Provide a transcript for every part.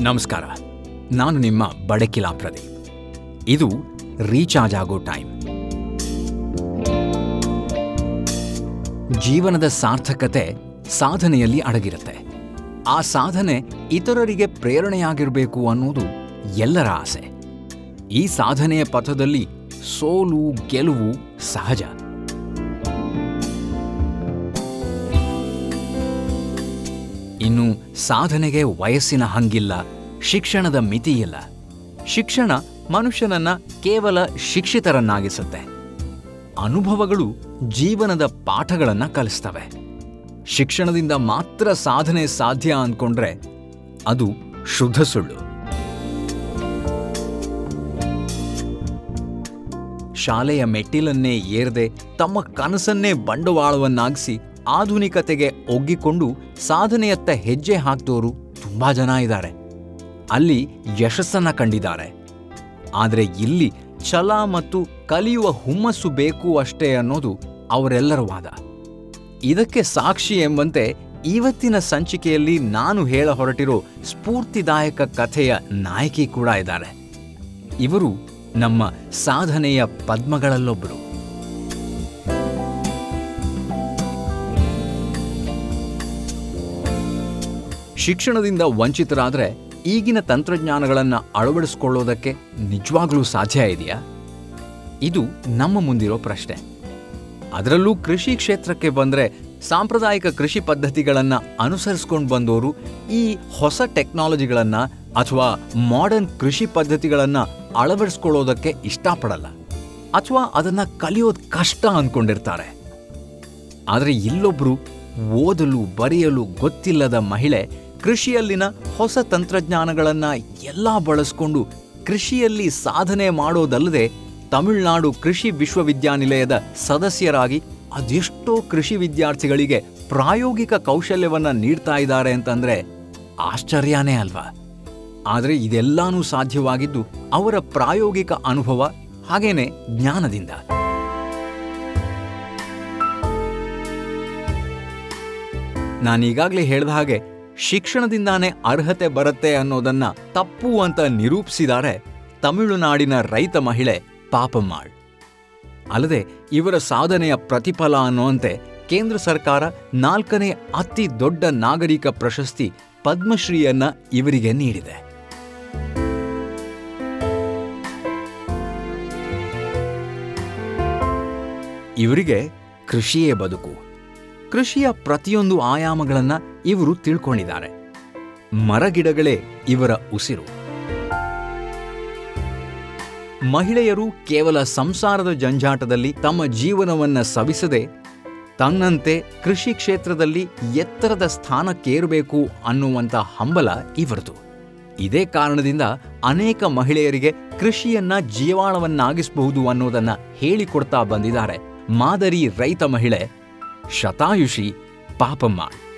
ನಮಸ್ಕಾರ. ನಾನು ನಿಮ್ಮ ಬಡಕಿಲಾ ಪ್ರದೀಪ್. ಇದು ರೀಚಾರ್ಜ್ ಆಗೋ ಟೈಮ್. ಜೀವನದ ಸಾರ್ಥಕತೆ ಸಾಧನೆಯಲ್ಲಿ ಅಡಗಿರುತ್ತೆ. ಆ ಸಾಧನೆ ಇತರರಿಗೆ ಪ್ರೇರಣೆಯಾಗಿರಬೇಕು ಅನ್ನೋದು ಎಲ್ಲರ ಆಸೆ. ಈ ಸಾಧನೆಯ ಪಥದಲ್ಲಿ ಸೋಲು, ಗೆಲುವು ಸಹಜ. ಇನ್ನು ಸಾಧನೆಗೆ ವಯಸ್ಸಿನ ಹಂಗಿಲ್ಲ, ಶಿಕ್ಷಣದ ಮಿತಿಯಿಲ್ಲ. ಶಿಕ್ಷಣ ಮನುಷ್ಯನನ್ನ ಕೇವಲ ಶಿಕ್ಷಿತರನ್ನಾಗಿಸುತ್ತೆ. ಅನುಭವಗಳು ಜೀವನದ ಪಾಠಗಳನ್ನು ಕಲಿಸ್ತವೆ. ಶಿಕ್ಷಣದಿಂದ ಮಾತ್ರ ಸಾಧನೆ ಸಾಧ್ಯ ಅಂದ್ಕೊಂಡ್ರೆ ಅದು ಶುದ್ಧ ಸುಳ್ಳು. ಶಾಲೆಯ ಮೆಟ್ಟಿಲನ್ನೇ ಏರದೆ ತಮ್ಮ ಕನಸನ್ನೇ ಬಂಡವಾಳವನ್ನಾಗಿಸಿ ಆಧುನಿಕತೆಗೆ ಒಗ್ಗಿಕೊಂಡು ಸಾಧನೆಯತ್ತ ಹೆಜ್ಜೆ ಹಾಕ್ದೋರು ತುಂಬಾ ಜನ ಇದ್ದಾರೆ. ಅಲ್ಲಿ ಯಶಸ್ಸನ್ನ ಕಂಡಿದ್ದಾರೆ. ಆದರೆ ಇಲ್ಲಿ ಛಲ ಮತ್ತು ಕಲಿಯುವ ಹುಮ್ಮಸ್ಸು ಬೇಕು ಅಷ್ಟೇ ಅನ್ನೋದು ಅವರೆಲ್ಲರ ವಾದ. ಇದಕ್ಕೆ ಸಾಕ್ಷಿ ಎಂಬಂತೆ ಇವತ್ತಿನ ಸಂಚಿಕೆಯಲ್ಲಿ ನಾನು ಹೇಳ ಹೊರಟಿರೋ ಸ್ಫೂರ್ತಿದಾಯಕ ಕಥೆಯ ನಾಯಕಿ ಕೂಡ ಇದ್ದಾರೆ. ಇವರು ನಮ್ಮ ಸಾಧನೆಯ ಪದ್ಮಗಳಲ್ಲೊಬ್ಬರು ಶಿಕ್ಷಣದಿಂದ ವಂಚಿತರಾದರೆ ಈಗಿನ ತಂತ್ರಜ್ಞಾನಗಳನ್ನು ಅಳವಡಿಸ್ಕೊಳ್ಳೋದಕ್ಕೆ ನಿಜವಾಗ್ಲೂ ಸಾಧ್ಯ ಇದೆಯಾ? ಇದು ನಮ್ಮ ಮುಂದಿರೋ ಪ್ರಶ್ನೆ. ಅದರಲ್ಲೂ ಕೃಷಿ ಕ್ಷೇತ್ರಕ್ಕೆ ಬಂದರೆ ಸಾಂಪ್ರದಾಯಿಕ ಕೃಷಿ ಪದ್ಧತಿಗಳನ್ನು ಅನುಸರಿಸ್ಕೊಂಡು ಬಂದವರು ಈ ಹೊಸ ಟೆಕ್ನಾಲಜಿಗಳನ್ನು ಅಥವಾ ಮಾಡರ್ನ್ ಕೃಷಿ ಪದ್ಧತಿಗಳನ್ನು ಅಳವಡಿಸ್ಕೊಳ್ಳೋದಕ್ಕೆ ಇಷ್ಟಪಡಲ್ಲ ಅಥವಾ ಅದನ್ನು ಕಲಿಯೋದು ಕಷ್ಟ ಅಂದ್ಕೊಂಡಿರ್ತಾರೆ ಆದರೆ ಇಲ್ಲೊಬ್ಬರು ಓದಲು ಬರೆಯಲು ಗೊತ್ತಿಲ್ಲದ ಮಹಿಳೆ ಕೃಷಿಯಲ್ಲಿನ ಹೊಸ ತಂತ್ರಜ್ಞಾನಗಳನ್ನು ಎಲ್ಲ ಬಳಸ್ಕೊಂಡು ಕೃಷಿಯಲ್ಲಿ ಸಾಧನೆ ಮಾಡೋದಲ್ಲದೆ ತಮಿಳುನಾಡು ಕೃಷಿ ವಿಶ್ವವಿದ್ಯಾನಿಲಯದ ಸದಸ್ಯರಾಗಿ ಅದೆಷ್ಟೋ ಕೃಷಿ ವಿದ್ಯಾರ್ಥಿಗಳಿಗೆ ಪ್ರಾಯೋಗಿಕ ಕೌಶಲ್ಯವನ್ನು ನೀಡ್ತಾ ಇದ್ದಾರೆ ಅಂತಂದ್ರೆ ಆಶ್ಚರ್ಯನೇ ಅಲ್ವಾ? ಆದರೆ ಇದೆಲ್ಲನೂ ಸಾಧ್ಯವಾಗಿದ್ದು ಅವರ ಪ್ರಾಯೋಗಿಕ ಅನುಭವ ಹಾಗೇನೆ ಜ್ಞಾನದಿಂದ. ನಾನೀಗಾಗಲೇ ಹೇಳಿದ ಹಾಗೆ ಶಿಕ್ಷಣದಿಂದಾನೇ ಅರ್ಹತೆ ಬರುತ್ತೆ ಅನ್ನೋದನ್ನ ತಪ್ಪು ಅಂತ ನಿರೂಪಿಸಿದ್ದಾರೆ ತಮಿಳುನಾಡಿನ ರೈತ ಮಹಿಳೆ ಪಾಪಮ್ಮಾಳ್ ಅಲ್ಲದೆ, ಇವರ ಸಾಧನೆಯ ಪ್ರತಿಫಲ ಅನ್ನುವಂತೆ ಕೇಂದ್ರ ಸರ್ಕಾರ ನಾಲ್ಕನೇ ಅತಿ ದೊಡ್ಡ ನಾಗರಿಕ ಪ್ರಶಸ್ತಿ ಪದ್ಮಶ್ರೀಯನ್ನ ಇವರಿಗೆ ನೀಡಿದೆ. ಇವರಿಗೆ ಕೃಷಿಯೇ ಬದುಕು. ಕೃಷಿಯ ಪ್ರತಿಯೊಂದು ಆಯಾಮಗಳನ್ನ ಇವರು ತಿಳ್ಕೊಂಡಿದ್ದಾರೆ. ಮರಗಿಡಗಳೇ ಇವರ ಉಸಿರು. ಮಹಿಳೆಯರು ಕೇವಲ ಸಂಸಾರದ ಜಂಜಾಟದಲ್ಲಿ ತಮ್ಮ ಜೀವನವನ್ನ ಸವಿಸದೆ ತನ್ನಂತೆ ಕೃಷಿ ಕ್ಷೇತ್ರದಲ್ಲಿ ಎತ್ತರದ ಸ್ಥಾನಕ್ಕೇರಬೇಕು ಅನ್ನುವಂಥ ಹಂಬಲ ಇವರದು. ಇದೇ ಕಾರಣದಿಂದ ಅನೇಕ ಮಹಿಳೆಯರಿಗೆ ಕೃಷಿಯನ್ನ ಜೀವಾಳವನ್ನಾಗಿಸಬಹುದು ಅನ್ನೋದನ್ನ ಹೇಳಿಕೊಡ್ತಾ ಬಂದಿದ್ದಾರೆ ಮಾದರಿ ರೈತ ಮಹಿಳೆ ಶತಾಯುಷಿ ಪಾಪಮ್ಮಾಳ್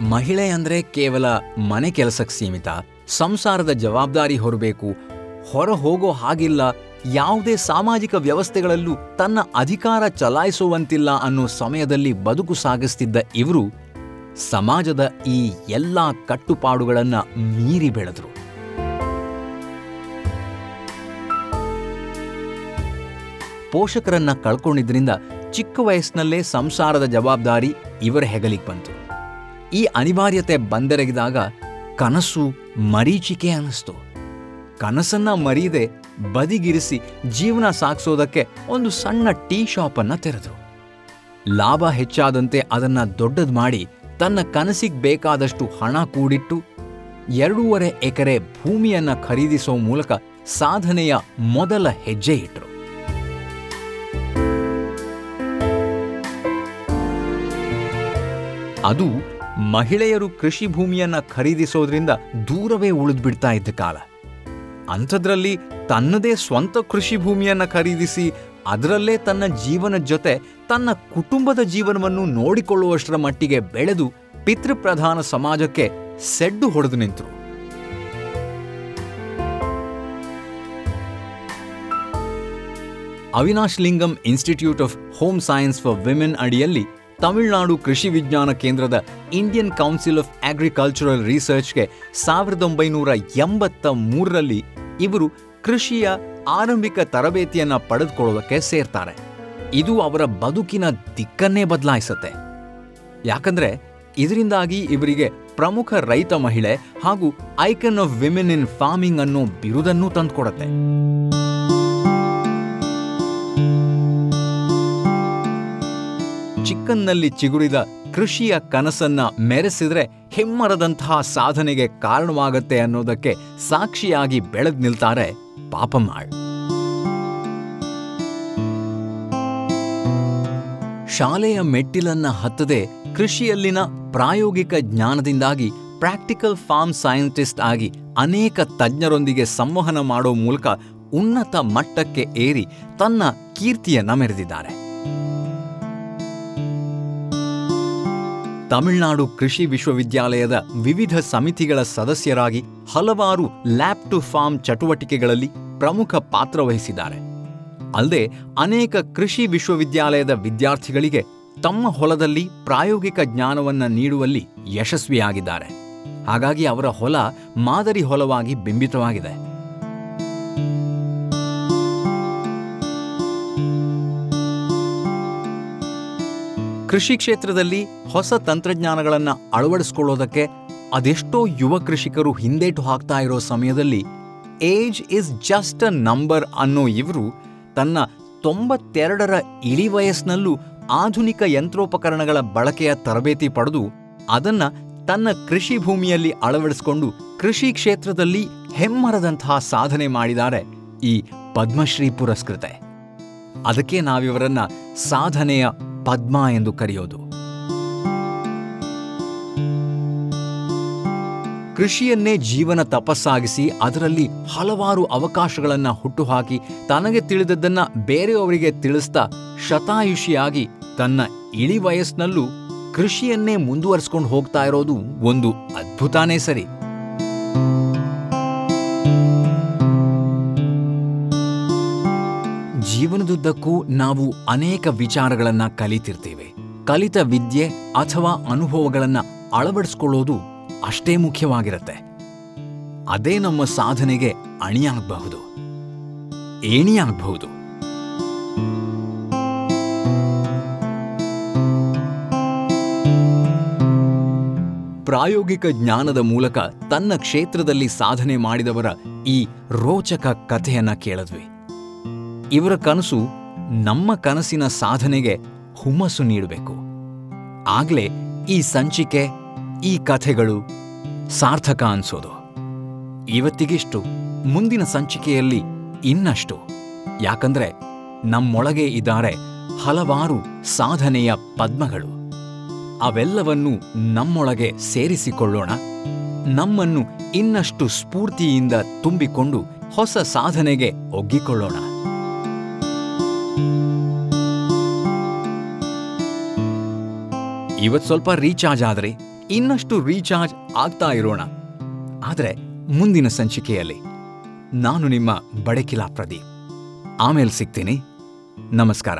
ಮಹಿಳೆ ಅಂದ್ರೆ ಕೇವಲ ಮನೆ ಕೆಲಸಕ್ಕೆ ಸೀಮಿತ. ಸಂಸಾರದ ಜವಾಬ್ದಾರಿ ಹೊರಬೇಕು. ಹೊರ ಹೋಗೋ ಹಾಗಿಲ್ಲ. ಯಾವುದೇ ಸಾಮಾಜಿಕ ವ್ಯವಸ್ಥೆಗಳಲ್ಲೂ ತನ್ನ ಅಧಿಕಾರ ಚಲಾಯಿಸುವಂತಿಲ್ಲ ಅನ್ನೋ ಸಮಯದಲ್ಲಿ ಬದುಕು ಸಾಗಿಸ್ತಿದ್ದ ಇವರು ಸಮಾಜದ ಈ ಎಲ್ಲ ಕಟ್ಟುಪಾಡುಗಳನ್ನ ಮೀರಿ ಬೆಳೆದರು. ಪೋಷಕರನ್ನ ಕಳ್ಕೊಂಡಿದ್ರಿಂದ ಚಿಕ್ಕ ವಯಸ್ಸಿನಲ್ಲೇ ಸಂಸಾರದ ಜವಾಬ್ದಾರಿ ಇವರ ಹೆಗಲಿಗೆ ಬಂತು. ಈ ಅನಿವಾರ್ಯತೆ ಬಂದೆರಗಿದಾಗ ಕನಸು ಮರೀಚಿಕೆ ಅನ್ನಿಸ್ತು. ಕನಸನ್ನ ಮರೀದೆ ಬದಿಗಿರಿಸಿ ಜೀವನ ಸಾಗಿಸೋದಕ್ಕೆ ಒಂದು ಸಣ್ಣ ಟೀ ಶಾಪನ್ನ ತೆರೆದರು. ಲಾಭ ಹೆಚ್ಚಾದಂತೆ ಅದನ್ನ ದೊಡ್ಡದು ಮಾಡಿ ತನ್ನ ಕನಸಿಗೆ ಬೇಕಾದಷ್ಟು ಹಣ ಕೂಡಿಟ್ಟು ಎರಡೂವರೆ ಎಕರೆ ಭೂಮಿಯನ್ನ ಖರೀದಿಸೋ ಮೂಲಕ ಸಾಧನೆಯ ಮೊದಲ ಹೆಜ್ಜೆ ಇಟ್ಟರು ಅದು ಮಹಿಳೆಯರು ಕೃಷಿ ಭೂಮಿಯನ್ನ ಖರೀದಿಸೋದ್ರಿಂದ ದೂರವೇ ಉಳಿದ್ಬಿಡ್ತಾ ಇದ್ದ ಕಾಲ. ಅಂಥದ್ರಲ್ಲಿ ತನ್ನದೇ ಸ್ವಂತ ಕೃಷಿ ಭೂಮಿಯನ್ನ ಖರೀದಿಸಿ ಅದರಲ್ಲೇ ತನ್ನ ಜೀವನದ ಜೊತೆ ತನ್ನ ಕುಟುಂಬದ ಜೀವನವನ್ನು ನೋಡಿಕೊಳ್ಳುವಷ್ಟರ ಮಟ್ಟಿಗೆ ಬೆಳೆದು ಪಿತೃಪ್ರಧಾನ ಸಮಾಜಕ್ಕೆ ಸೆಡ್ಡು ಹೊಡೆದು ನಿಂತರು. Avinash Lingam institute of home science for women ಅಡಿಯಲ್ಲಿ ತಮಿಳುನಾಡು ಕೃಷಿ ವಿಜ್ಞಾನ ಕೇಂದ್ರದ ಇಂಡಿಯನ್ ಕೌನ್ಸಿಲ್ ಆಫ್ ಅಗ್ರಿಕಲ್ಚರಲ್ ರಿಸರ್ಚ್ಗೆ ಸಾವಿರದ ಒಂಬೈನೂರ ಎಂಬತ್ತ ಮೂರರಲ್ಲಿ ಇವರು ಕೃಷಿಯ ಆರಂಭಿಕ ತರಬೇತಿಯನ್ನ ಪಡೆದುಕೊಳ್ಳೋದಕ್ಕೆ ಸೇರ್ತಾರೆ. ಇದು ಅವರ ಬದುಕಿನ ದಿಕ್ಕನ್ನೇ ಬದಲಾಯಿಸುತ್ತೆ. ಯಾಕಂದ್ರೆ ಇದರಿಂದಾಗಿ ಇವರಿಗೆ ಪ್ರಮುಖ ರೈತ ಮಹಿಳೆ ಹಾಗೂ icon of women in farming ಅನ್ನೋ ಬಿರುದನ್ನೂ ತಂದುಕೊಡುತ್ತೆ. ಚಿಕ್ಕನ್ನಲ್ಲಿ ಚಿಗುರಿದ ಕೃಷಿಯ ಕನಸನ್ನ ಮೆರೆಸಿದ್ರೆ ಹೆಮ್ಮರದಂತಹ ಸಾಧನೆಗೆ ಕಾರಣವಾಗತ್ತೆ ಅನ್ನೋದಕ್ಕೆ ಸಾಕ್ಷಿಯಾಗಿ ಬೆಳೆದ್ ನಿಲ್ತಾರೆ ಪಾಪಮಾಳ್ ಶಾಲೆಯ ಮೆಟ್ಟಿಲನ್ನ ಹತ್ತದೆ ಕೃಷಿಯಲ್ಲಿನ ಪ್ರಾಯೋಗಿಕ ಜ್ಞಾನದಿಂದಾಗಿ ಪ್ರಾಕ್ಟಿಕಲ್ ಫಾರ್ಮ್ ಸೈಂಟಿಸ್ಟ್ ಆಗಿ ಅನೇಕ ತಜ್ಞರೊಂದಿಗೆ ಸಂವಹನ ಮಾಡೋ ಮೂಲಕ ಉನ್ನತ ಮಟ್ಟಕ್ಕೆ ಏರಿ ತನ್ನ ಕೀರ್ತಿಯನ್ನ ಮೆರೆದಿದ್ದಾರೆ. ತಮಿಳುನಾಡು ಕೃಷಿ ವಿಶ್ವವಿದ್ಯಾಲಯದ ವಿವಿಧ ಸಮಿತಿಗಳ ಸದಸ್ಯರಾಗಿ ಹಲವಾರು ಲ್ಯಾಬ್ ಟು ಫಾರ್ಮ್ ಚಟುವಟಿಕೆಗಳಲ್ಲಿ ಪ್ರಮುಖ ಪಾತ್ರ ವಹಿಸಿದ್ದಾರೆ. ಅಲ್ಲದೆ ಅನೇಕ ಕೃಷಿ ವಿಶ್ವವಿದ್ಯಾಲಯದ ವಿದ್ಯಾರ್ಥಿಗಳಿಗೆ ತಮ್ಮ ಹೊಲದಲ್ಲಿ ಪ್ರಾಯೋಗಿಕ ಜ್ಞಾನವನ್ನು ನೀಡುವಲ್ಲಿ ಯಶಸ್ವಿಯಾಗಿದ್ದಾರೆ. ಹಾಗಾಗಿ ಅವರ ಹೊಲ ಮಾದರಿ ಹೊಲವಾಗಿ ಬಿಂಬಿತವಾಗಿದೆ. ಕೃಷಿ ಕ್ಷೇತ್ರದಲ್ಲಿ ಹೊಸ ತಂತ್ರಜ್ಞಾನಗಳನ್ನು ಅಳವಡಿಸ್ಕೊಳ್ಳೋದಕ್ಕೆ ಅದೆಷ್ಟೋ ಯುವ ಕೃಷಿಕರು ಹಿಂದೇಟು ಹಾಕ್ತಾ ಇರೋ ಸಮಯದಲ್ಲಿ age is just a number ಅನ್ನೋ ಇವರು ತನ್ನ ತೊಂಬತ್ತೆರಡರ ಇಳಿ ವಯಸ್ಸಿನಲ್ಲೂ ಆಧುನಿಕ ಯಂತ್ರೋಪಕರಣಗಳ ಬಳಕೆಯ ತರಬೇತಿ ಪಡೆದು ಅದನ್ನ ತನ್ನ ಕೃಷಿ ಭೂಮಿಯಲ್ಲಿ ಅಳವಡಿಸಿಕೊಂಡು ಕೃಷಿ ಕ್ಷೇತ್ರದಲ್ಲಿ ಹೆಮ್ಮರದಂತಹ ಸಾಧನೆ ಮಾಡಿದ್ದಾರೆ ಈ ಪದ್ಮಶ್ರೀ ಪುರಸ್ಕೃತೆ. ಅದಕ್ಕೆ ನಾವಿವರನ್ನ ಸಾಧನೆಯ ಪದ್ಮ ಎಂದು ಕರೆಯೋದು. ಕೃಷಿಯನ್ನೇ ಜೀವನ ತಪಸ್ಸಾಗಿಸಿ ಅದರಲ್ಲಿ ಹಲವಾರು ಅವಕಾಶಗಳನ್ನ ಹುಟ್ಟುಹಾಕಿ ತನಗೆ ತಿಳಿದದ್ದನ್ನ ಬೇರೆಯವರಿಗೆ ತಿಳಿಸ್ತಾ ಶತಾಯುಷಿಯಾಗಿ ತನ್ನ ಇಳಿ ವಯಸ್ಸಿನಲ್ಲೂ ಕೃಷಿಯನ್ನೇ ಮುಂದುವರಿಸ್ಕೊಂಡು ಹೋಗ್ತಾ ಇರೋದು ಒಂದು ಅದ್ಭುತಾನೇ ಸರಿ. ಜೀವನದುದ್ದಕ್ಕೂ ನಾವು ಅನೇಕ ವಿಚಾರಗಳನ್ನ ಕಲಿತಿರ್ತೀವಿ. ಕಲಿತ ವಿದ್ಯೆ ಅಥವಾ ಅನುಭವಗಳನ್ನ ಅಳವಡಿಸ್ಕೊಳ್ಳೋದು ಅಷ್ಟೇ ಮುಖ್ಯವಾಗಿರುತ್ತೆ. ಅದೇ ನಮ್ಮ ಸಾಧನೆಗೆ ಅಣಿಯಾಗಬಹುದು. ಏಣಿಯಾಗಬಹುದು. ಪ್ರಾಯೋಗಿಕ ಜ್ಞಾನದ ಮೂಲಕ ತನ್ನ ಕ್ಷೇತ್ರದಲ್ಲಿ ಸಾಧನೆ ಮಾಡಿದವರ ಈ ರೋಚಕ ಕಥೆಯನ್ನ ಕೇಳಿದ್ವಿ. ಇವರ ಕನಸು ನಮ್ಮ ಕನಸಿನ ಸಾಧನೆಗೆ ಹುಮ್ಮಸ್ಸು ನೀಡಬೇಕು. ಆಗ್ಲೇ ಈ ಸಂಚಿಕೆ, ಈ ಕಥೆಗಳು ಸಾರ್ಥಕ ಅನ್ಸೋದು. ಇವತ್ತಿಗಿಷ್ಟು, ಮುಂದಿನ ಸಂಚಿಕೆಯಲ್ಲಿ ಇನ್ನಷ್ಟು. ಯಾಕಂದ್ರೆ ನಮ್ಮೊಳಗೆ ಇದ್ದಾರೆ ಹಲವಾರು ಸಾಧನೆಯ ಪದ್ಮಗಳು. ಅವೆಲ್ಲವನ್ನೂ ನಮ್ಮೊಳಗೆ ಸೇರಿಸಿಕೊಳ್ಳೋಣ. ನಮ್ಮನ್ನು ಇನ್ನಷ್ಟು ಸ್ಫೂರ್ತಿಯಿಂದ ತುಂಬಿಕೊಂಡು ಹೊಸ ಸಾಧನೆಗೆ ಒಗ್ಗಿಕೊಳ್ಳೋಣ. ಇವತ್ತು ಸ್ವಲ್ಪ ರೀಚಾರ್ಜ್ ಆದ್ರೆ ಇನ್ನಷ್ಟು ರೀಚಾರ್ಜ್ ಆಗ್ತಾ ಇರೋಣ. ಆದರೆ ಮುಂದಿನ ಸಂಚಿಕೆಯಲ್ಲಿ ನಾನು ನಿಮ್ಮ ಬಡಕಿಲಾ ಪ್ರದೀಪ್. ಆಮೇಲೆ ಸಿಗ್ತೀನಿ. ನಮಸ್ಕಾರ.